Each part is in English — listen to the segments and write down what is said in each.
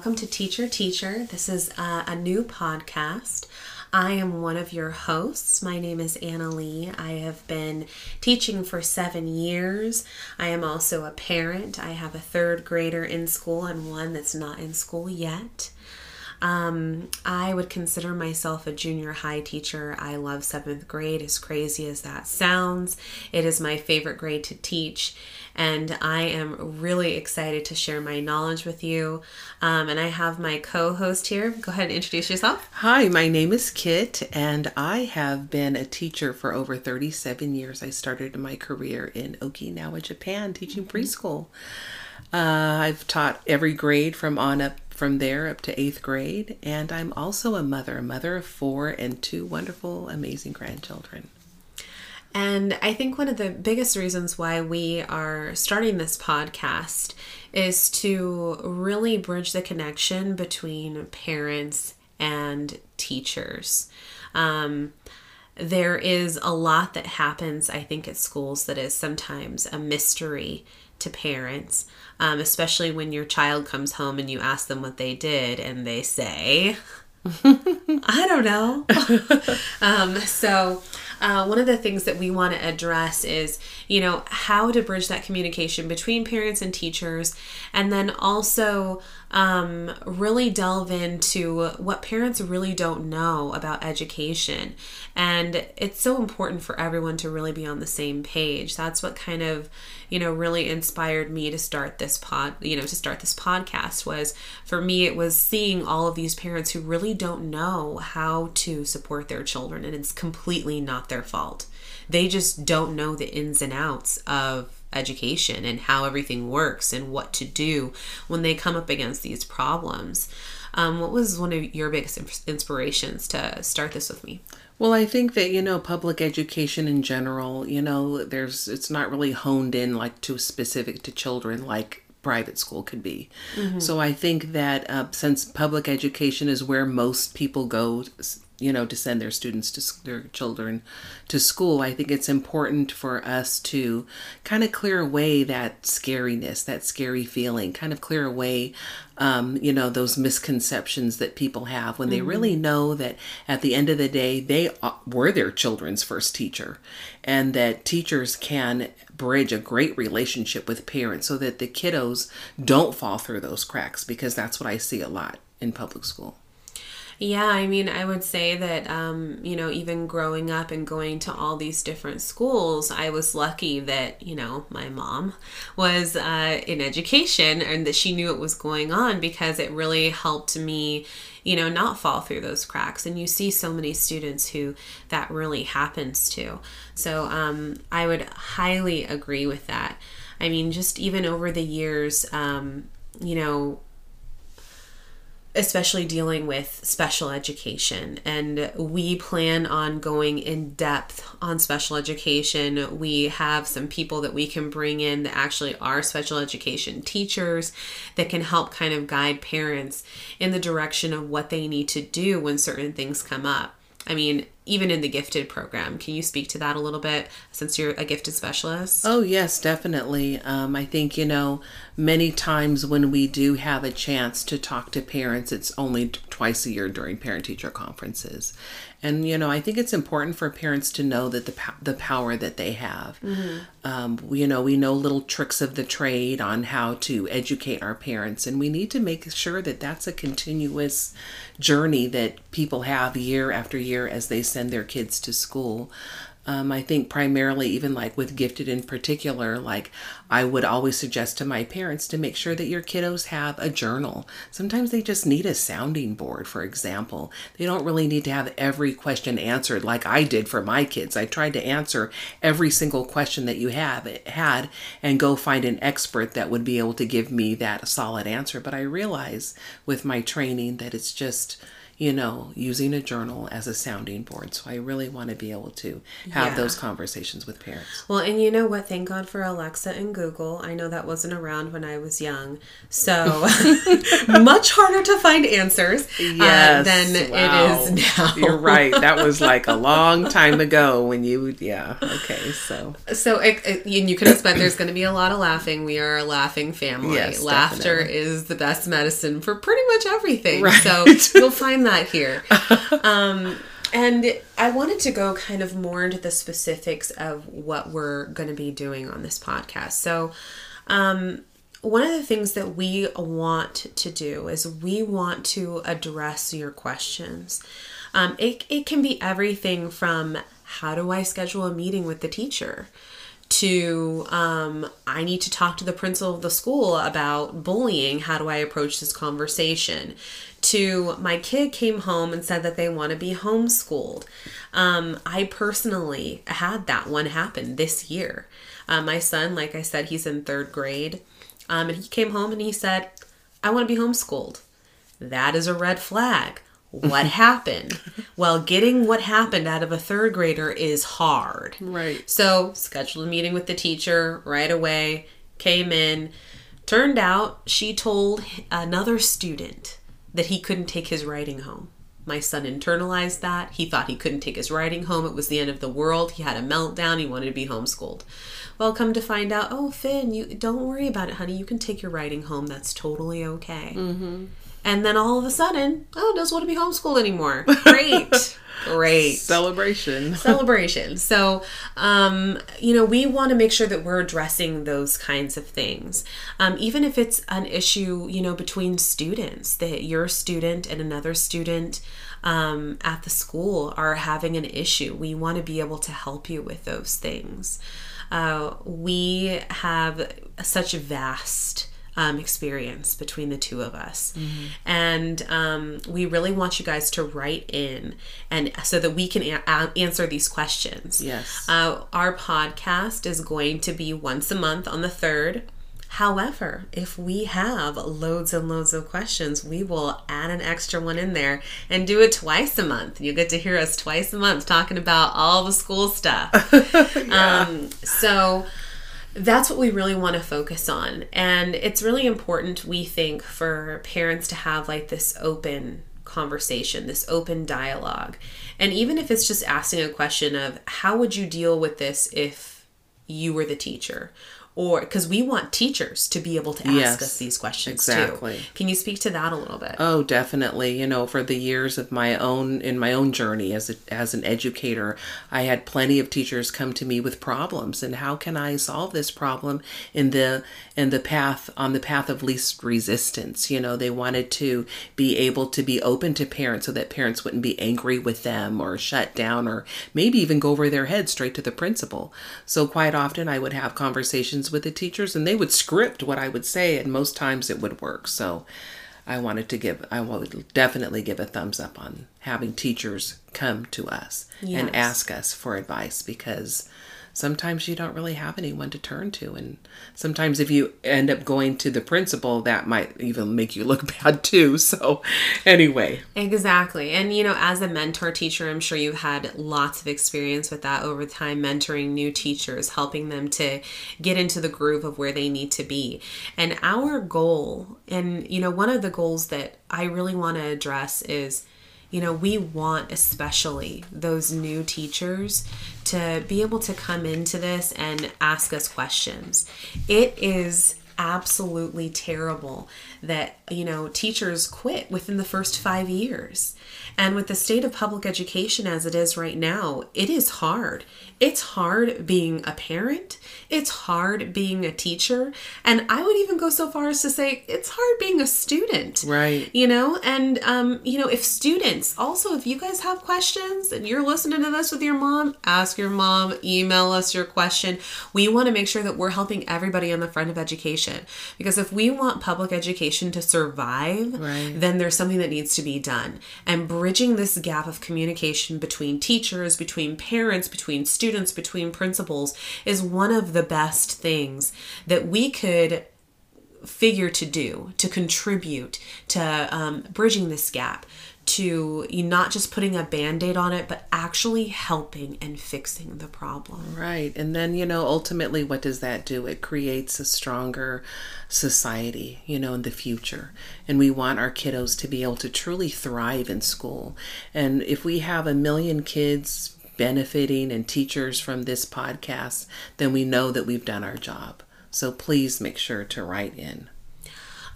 to Teacher Teacher. This is uh, a new podcast. I am one of your hosts. My name is Anna Lee. I have been teaching for seven years. I am also a parent. I have a third grader in school and one that's not in school yet. Um, I would consider myself a junior high teacher. I love seventh grade, as crazy as that sounds. It is my favorite grade to teach, and I am really excited to share my knowledge with you. Um, and I have my co host here. Go ahead and introduce yourself. Hi, my name is Kit, and I have been a teacher for over 37 years. I started my career in Okinawa, Japan, teaching mm-hmm. preschool. Uh, I've taught every grade from on up from there up to eighth grade, and I'm also a mother, a mother of four and two wonderful, amazing grandchildren. And I think one of the biggest reasons why we are starting this podcast is to really bridge the connection between parents and teachers. Um, there is a lot that happens, I think, at schools that is sometimes a mystery to parents, um, especially when your child comes home and you ask them what they did and they say, I don't know. um, so, uh, one of the things that we want to address is, you know, how to bridge that communication between parents and teachers, and then also um, really delve into what parents really don't know about education. And it's so important for everyone to really be on the same page. That's what kind of, you know, really inspired me to start this pod, you know, to start this podcast was for me, it was seeing all of these parents who really don't know how to support their children, and it's completely not their fault. They just don't know the ins and outs of education and how everything works and what to do when they come up against these problems. Um, what was one of your biggest inspirations to start this with me? Well, I think that you know public education in general, you know, there's it's not really honed in like to specific to children like private school could be. Mm-hmm. So I think that uh, since public education is where most people go you know to send their students to their children to school i think it's important for us to kind of clear away that scariness that scary feeling kind of clear away um, you know those misconceptions that people have when they mm-hmm. really know that at the end of the day they were their children's first teacher and that teachers can bridge a great relationship with parents so that the kiddos don't fall through those cracks because that's what i see a lot in public school yeah, I mean, I would say that, um, you know, even growing up and going to all these different schools, I was lucky that, you know, my mom was uh, in education and that she knew it was going on because it really helped me, you know, not fall through those cracks. And you see so many students who that really happens to. So um, I would highly agree with that. I mean, just even over the years, um, you know, especially dealing with special education. And we plan on going in depth on special education. We have some people that we can bring in that actually are special education teachers that can help kind of guide parents in the direction of what they need to do when certain things come up. I mean, even in the gifted program, can you speak to that a little bit since you're a gifted specialist? Oh, yes, definitely. Um, I think, you know, many times when we do have a chance to talk to parents, it's only twice a year during parent teacher conferences. And you know, I think it's important for parents to know that the the power that they have. Mm-hmm. Um, you know, we know little tricks of the trade on how to educate our parents, and we need to make sure that that's a continuous journey that people have year after year as they send their kids to school. Um, I think primarily, even like with gifted in particular, like I would always suggest to my parents to make sure that your kiddos have a journal. Sometimes they just need a sounding board, for example. They don't really need to have every question answered like I did for my kids. I tried to answer every single question that you have had and go find an expert that would be able to give me that solid answer. But I realize with my training that it's just you know, using a journal as a sounding board. So I really want to be able to have Yeah. those conversations with parents. Well, and you know what? Thank God for Alexa and Google. I know that wasn't around when I was young. So much harder to find answers uh, than wow. it is now. You're right. That was like a long time ago when you, yeah. Okay, so So, it, it- and you can expect there's going to be a lot of laughing. We are a laughing family. Yes, Laughter definitely. is the best medicine for pretty much everything. Right. So, you'll find that here. Um, and I wanted to go kind of more into the specifics of what we're going to be doing on this podcast. So, um, one of the things that we want to do is we want to address your questions. Um, it, it can be everything from how do I schedule a meeting with the teacher to um, I need to talk to the principal of the school about bullying. How do I approach this conversation? To my kid came home and said that they want to be homeschooled. Um, I personally had that one happen this year. Uh, my son, like I said, he's in third grade. Um, and he came home and he said, I want to be homeschooled. That is a red flag. What happened? Well, getting what happened out of a third grader is hard. Right. So, scheduled a meeting with the teacher right away, came in. Turned out she told another student that he couldn't take his writing home. My son internalized that. He thought he couldn't take his writing home. It was the end of the world. He had a meltdown. He wanted to be homeschooled. Well, come to find out, oh, Finn, you don't worry about it, honey. You can take your writing home. That's totally okay. Mm-hmm. And then all of a sudden, oh, doesn't want to be homeschooled anymore. Great. Great celebration. celebration. So, um, you know, we want to make sure that we're addressing those kinds of things. Um, even if it's an issue, you know, between students, that your student and another student um, at the school are having an issue, we want to be able to help you with those things. Uh, we have such vast um, experience between the two of us. And um, we really want you guys to write in and so that we can a- answer these questions. Yes. Uh, our podcast is going to be once a month on the third. However, if we have loads and loads of questions, we will add an extra one in there and do it twice a month. You get to hear us twice a month talking about all the school stuff. um, so that's what we really want to focus on. And it's really important, we think, for parents to have like this open conversation, this open dialogue. And even if it's just asking a question of how would you deal with this if you were the teacher? Or because we want teachers to be able to ask Yes, us these questions exactly. too. Can you speak to that a little bit? Oh, definitely. You know, for the years of my own in my own journey as a, as an educator, I had plenty of teachers come to me with problems and how can I solve this problem in the in the path on the path of least resistance. You know, they wanted to be able to be open to parents so that parents wouldn't be angry with them or shut down or maybe even go over their head straight to the principal. So quite often I would have conversations with the teachers and they would script what I would say and most times it would work. So I wanted to give, I would definitely give a thumbs up on having teachers come to us Yes. and ask us for advice because sometimes you don't really have anyone to turn to. And sometimes if you end up going to the principal, that might even make you look bad too. So, anyway, Exactly. And, you know, as a mentor teacher, I'm sure you've had lots of experience with that over time, mentoring new teachers, helping them to get into the groove of where they need to be. And our goal, and, you know, one of the goals that I really want to address is, you know, we want especially those new teachers to be able to come into this and ask us questions. It is absolutely terrible that you know teachers quit within the first 5 years. And with the state of public education as it is right now, it is hard. It's hard being a parent. It's hard being a teacher, and I would even go so far as to say it's hard being a student right. you know and um you know if students also if you guys have questions and you're listening to this with your mom ask your mom email us your question we want to make sure that we're helping everybody on the front of education because if we want public education to survive Right. then there's something that needs to be done. And bridging this gap of communication between teachers between parents between students between principals is one of the best things that we could figure to do to contribute to um, bridging this gap to you not just putting a band-aid on it but actually helping and fixing the problem Right. And then, you know, ultimately, what does that do? It creates a stronger society, you know, in the future. And we want our kiddos to be able to truly thrive in school. And if we have a million kids benefiting and teachers from this podcast, then we know that we've done our job. So please make sure to write in.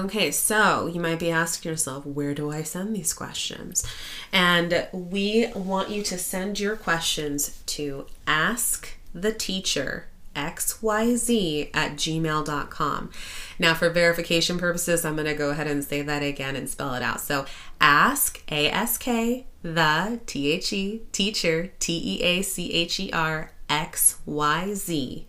Okay, so you might be asking yourself, where do I send these questions? And we want you to send your questions to ask the teacher xyz at gmail.com now for verification purposes i'm going to go ahead and say that again and spell it out. So ask ask the t-h-e teacher t-e-a-c-h-e-r x-y-z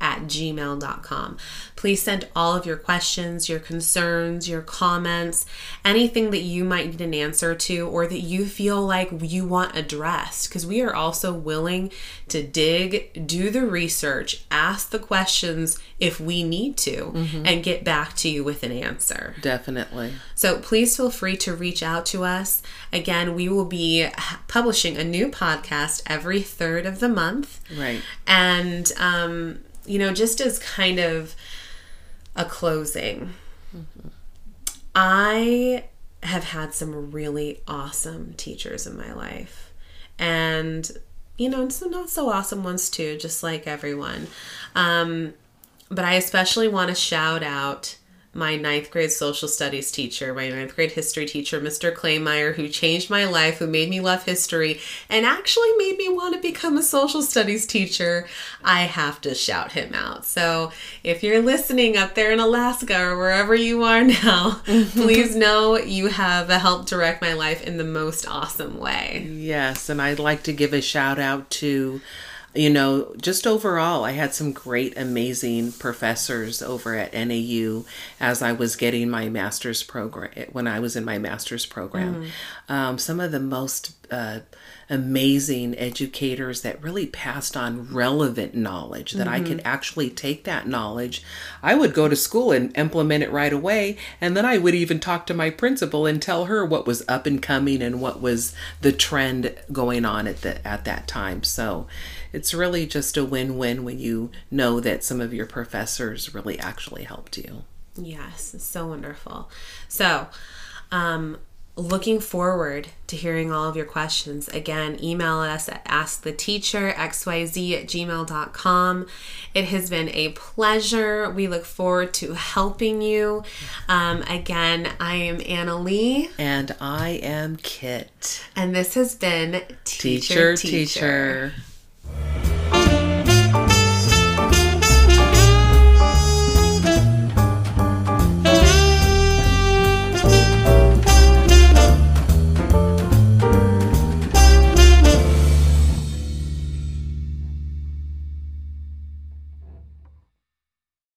at gmail.com. Please send all of your questions, your concerns, your comments, anything that you might need an answer to or that you feel like you want addressed. Because we are also willing to dig, do the research, ask the questions if we need to, and get back to you with an answer. Definitely. So please feel free to reach out to us. Again, we will be publishing a new podcast every third of the month. Right. And, um, you know, just as kind of a closing, I have had some really awesome teachers in my life. And, you know, some not so awesome ones too, just like everyone. Um, but I especially want to shout out my ninth grade social studies teacher, my ninth grade history teacher, Mr. Claymeyer, who changed my life, who made me love history, and actually made me want to become a social studies teacher. I have to shout him out. So if you're listening up there in Alaska or wherever you are now, please know you have helped direct my life in the most awesome way. Yes, and I'd like to give a shout out to, you know, just overall, I had some great, amazing professors over at NAU as I was getting my master's program, when I was in my master's program. Um, some of the most uh, amazing educators that really passed on relevant knowledge that I could actually take that knowledge. I would go to school and implement it right away, and then I would even talk to my principal and tell her what was up and coming and what was the trend going on at the at that time. So it's really just a win-win when you know that some of your professors really actually helped you. Yes, so wonderful. So, um, looking forward to hearing all of your questions. Again, email us at asktheteacherxyz at gmail.com. It has been a pleasure. We look forward to helping you. Um, again, I am Anna Lee, And I am Kit. and this has been Teacher, teacher.